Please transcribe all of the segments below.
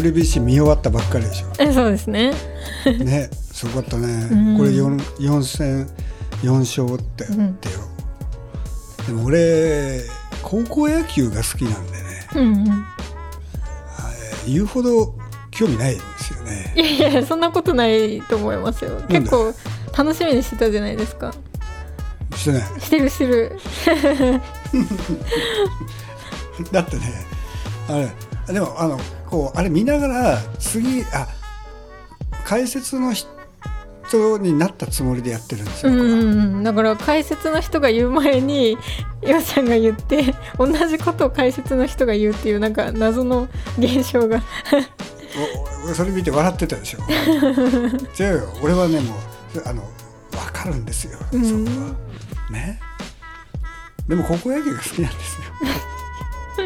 WBC 見終わったばっかりでしょ。えそうですね。ねすごかったね、うん。これ 4, 4戦4勝って言ってよ、でも俺高校野球が好きなんでね。うんうん。言うほど興味ないんですよね。いやいやそんなことないと思いますよ。で？結構楽しみにしてたじゃないですか。してない。してるしてる。だってねあれでもあのこうあれ見ながら次あ解説の人になったつもりでやってるんですよ、うんだから解説の人が言う前に 岩ちゃんが言って同じことを解説の人が言うっていうなんか謎の現象が。おそれ見て笑ってたでしょ。違うよ俺はねもうあの分かるんですよ、うん。そこはね？でも高校野球が好きなんですよ。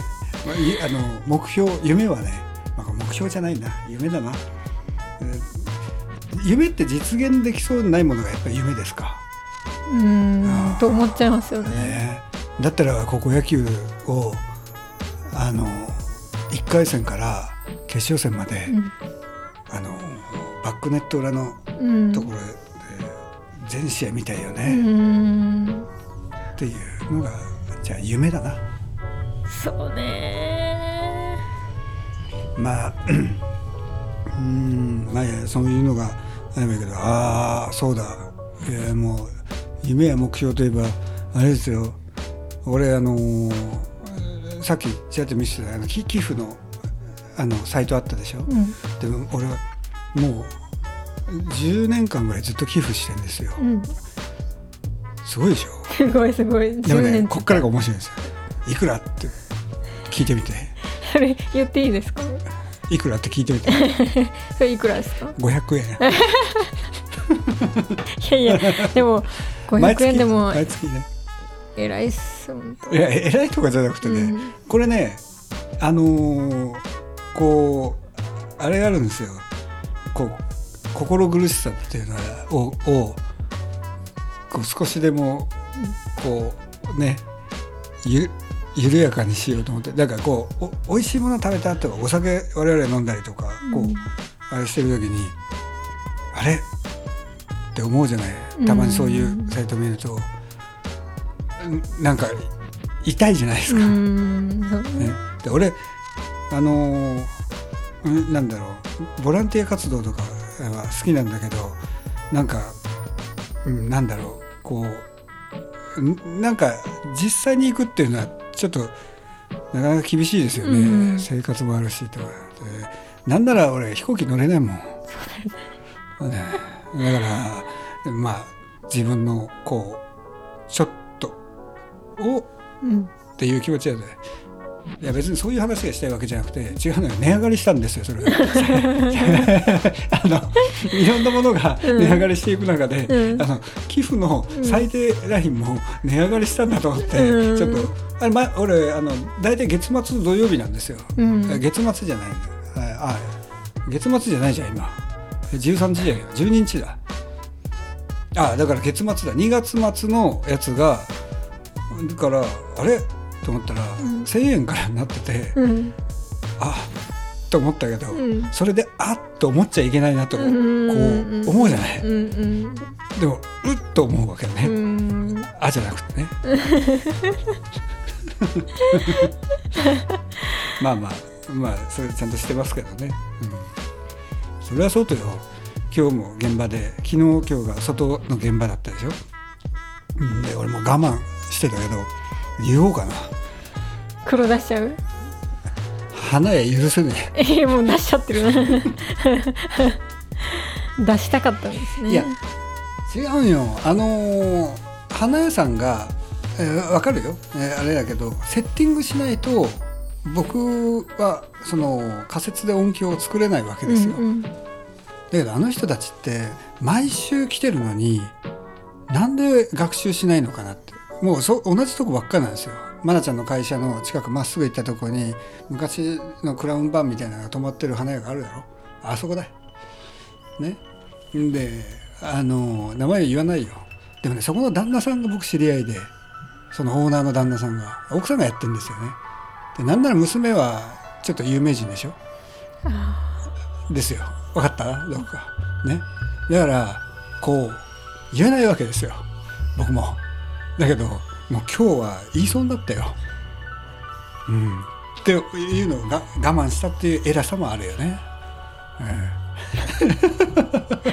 まあいあの目標夢はね、標じゃないな夢だな、うん。夢って実現できそうにないものがやっぱり夢ですか、うー。んと思っちゃいますよね。ね、だったら高校野球をあの1回戦から決勝戦まで、あのバックネット裏のうん。ところで全試合見たいようね、ん。っていうのがじゃあ夢だな。そうねまあうんまあそういうのがあれだけどああそうだ。いやもう夢や目標といえばあれですよ。俺あのーさっきちらっと見せてたあの寄寄付のあのサイトあったでしょ、うん。でも俺はもう10年間ぐらいずっと寄付してんですよ。うん。すごいでしょ？すごいすごい。でも10年。ねこっからが面白いんですよ。いくら？って聞いてみて。それ言っていいですか？いくらって聞いてみて。それいくらですか？500円。いやいやでも500毎月円でも毎月ね。偉いっす本当。いや偉いとかじゃなくてね、うん。これねあのーこうあれがあるんですよ。こう心苦しさっていうのををこう少しでもこうねゆ緩やかにしようと思って。だからこうお美味しいもの食べた後お酒我々飲んだりとかこう、うん。あれしてる時にあれ？って思うじゃない。たまにそういうサイト見ると、んなんか痛いじゃないですか。うん。ね、で俺あのーうんなんだろう。ボランティア活動とかは好きなんだけどなんか、うん、なんだろう。こうんなんか実際に行くっていうのはちょっとなかなか厳しいですよね、うん生活もあるしとかでなんなら俺飛行機乗れないもん。ね、だからまあ自分のこうちょっとをうん。っていう気持ちやで。いや別にそういう話がしたいわけじゃなくて違うのよ。値上がりしたんですよそれが。あのいろんなものが値上がりしていく中で、うんあの寄付の最低ラインも値上がりしたんだと思って、うんちょっとあれ、ま、俺あの大体月末の土曜日なんですよ、うん月末じゃないああ月末じゃないじゃん今。13日じゃない12日だ。あだから月末だ。2月末のやつがだからあれ？と思ったら、1000円からになってて、うん。あと思ったけど、うん。それであっと思っちゃいけないなとこううん思うじゃない、うん。うん。でもうっと思うわけね、うん。あじゃなくてね。まあまあまあそれちゃんとしてますけどね、うん、それはそうとよ。今日も現場で昨日今日が外の現場だったでしょ、うん、で俺も我慢してたけど言おうかな黒出しちゃう？花へ許せねえ。えもう出しちゃってるな 出したかったんですね。いや違うんよ。あのー花屋さんが、えーわかるよ、えーあれだけどセッティングしないと僕はその仮設で音響を作れないわけですよ、うんうん。だけどあの人たちって毎週来てるのになんで学習しないのかなって。もうそ同じとこばっかりなんですよ愛菜ちゃんの会社の近くまっすぐ行ったとこに昔のクラウンバンみたいなのが止まってる花屋があるだろ。あそこだね。であの名前は言わないよ。でもねそこの旦那さんが僕知り合いでそのオーナーの旦那さんが奥さんがやってるんですよね。でなんなら娘はちょっと有名人でしょ。あですよ。分かった？どうか。ね。だからこう言えないわけですよ。僕も。だけどもう今日は言いそうになったよ。うん。っていうのをが我慢したっていう偉さもあるよね、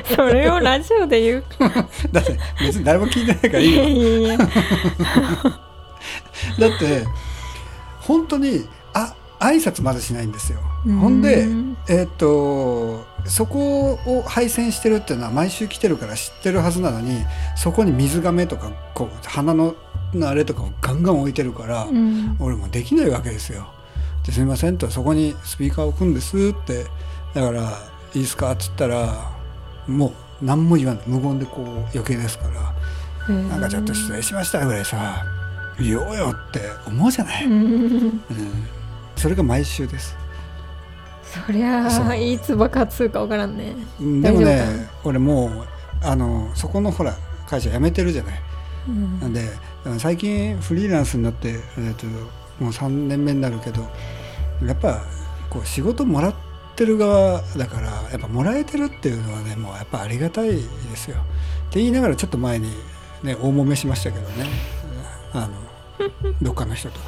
それをラジオで言う。うん、だって別に誰も聞いてないからいいよ。いやいや だって本当にあ挨拶まずしないんですよほんでうんえーっとそこを配線してるっていうのは毎週来てるから知ってるはずなのにそこに水がめとかこう鼻のあれとかをガンガン置いてるから、うん。俺もできないわけですよ。ですみませんとそこにスピーカーを置くんですってだからいいですかっつったらもう何も言わない。無言でこう余計ですからなんかちょっと失礼しましたぐらいさ言おうよって思うじゃない、うん。うん。それが毎週です。そりゃあいつ爆発するかわからんねうんでもね俺もうあのそこのほら会社辞めてるじゃない。うんなんで最近フリーランスになって、えー、ともう3年目になるけどやっぱこう仕事もらってる側だからやっぱもらえてるっていうのはねもうやっぱありがたいですよ。って言いながらちょっと前にね大揉めしましたけどねあのどっかの人と。は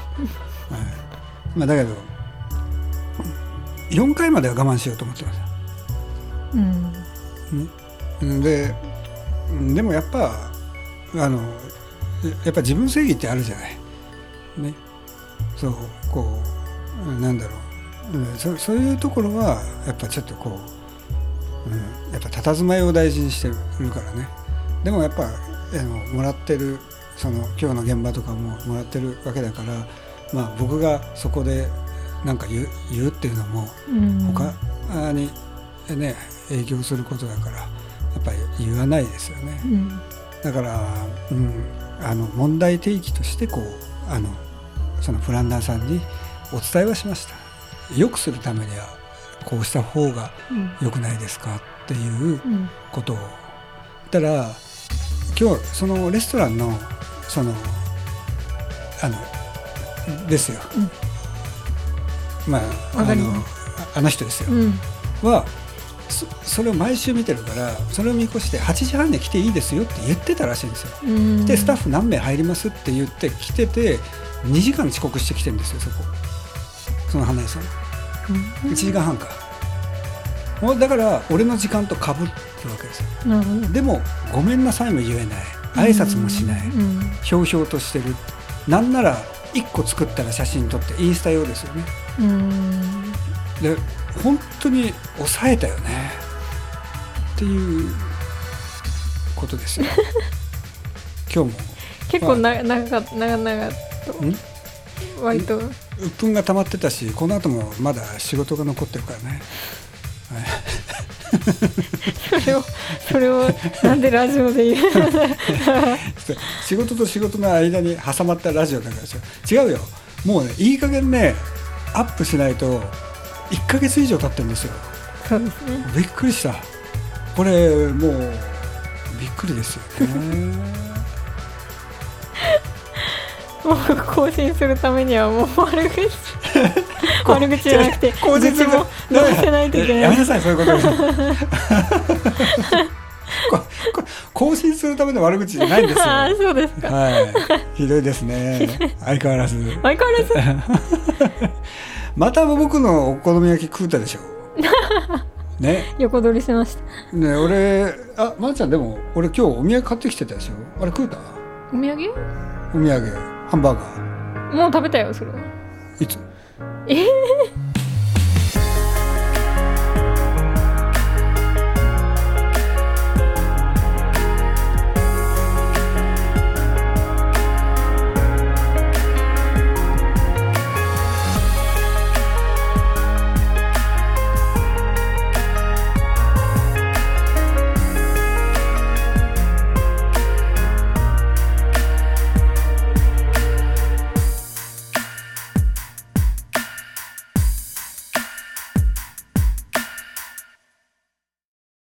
いまあ、だけど4回までは我慢しようと思ってます。うんうんでうんでもやっぱあのやっぱ自分正義ってあるじゃない。ね。そうこううんなんだろう、うん、そそういうところはやっぱちょっとこう、うん、やっぱ佇まいを大事にしてるからね。でもやっぱあのもらってるその今日の現場とかももらってるわけだから、まあ僕がそこでなんか言う言うっていうのもうん。他にね影響することだからやっぱり言わないですよね。うん。だから、うん、あの問題提起としてこうあのそのプランナーさんにお伝えはしました。良くするためにはこうした方がうん。良くないですかっていううん。ことを。たら今日そのレストランのそのあのですよ、まああのあの人ですよ、うん。はそそれを毎週見てるからそれを見越して8時半に来ていいですよって言ってたらしいんですよ。うん。でスタッフ何名入りますって言って来てて2時間遅刻してきてるんですよそこ。その花屋さん。1時間半か。もうだから俺の時間とかぶってるわけですよ。でもごめんなさいも言えない。挨拶もしない。うん。ひょうひょうとしてる。なんなら1個作ったら写真撮ってインスタ用ですよね。うん。で本当に抑えたよね。っていうことですよ。今日も。結構な長かった長々と。ん？割と。鬱憤が溜まってたしこの後もまだ仕事が残ってるからね、はいそれをそれをなんでラジオで言う？仕事と仕事の間に挟まったラジオだからですよ違うよ。もうねいい加減ねアップしないと1ヶ月以上経ってるんですよ。そうですね。びっくりした。これもうびっくりですよね。もう更新するためにはもう悪口 悪口じゃなくて更新する愚痴も載せないといけない。やめなさいそういうこと更新 するための悪口じゃないんですよ。ああそうですか。はい。ひどいですね。相変わらず。相変わらず。また僕のお好み焼き食うたでしょ。ね。横取りしました。ね俺あまなちゃんでも俺今日お土産買ってきてたでしょ。あれ食うた？お土産？お土産ハンバーガもう食べたよそれは。ーいつ？えー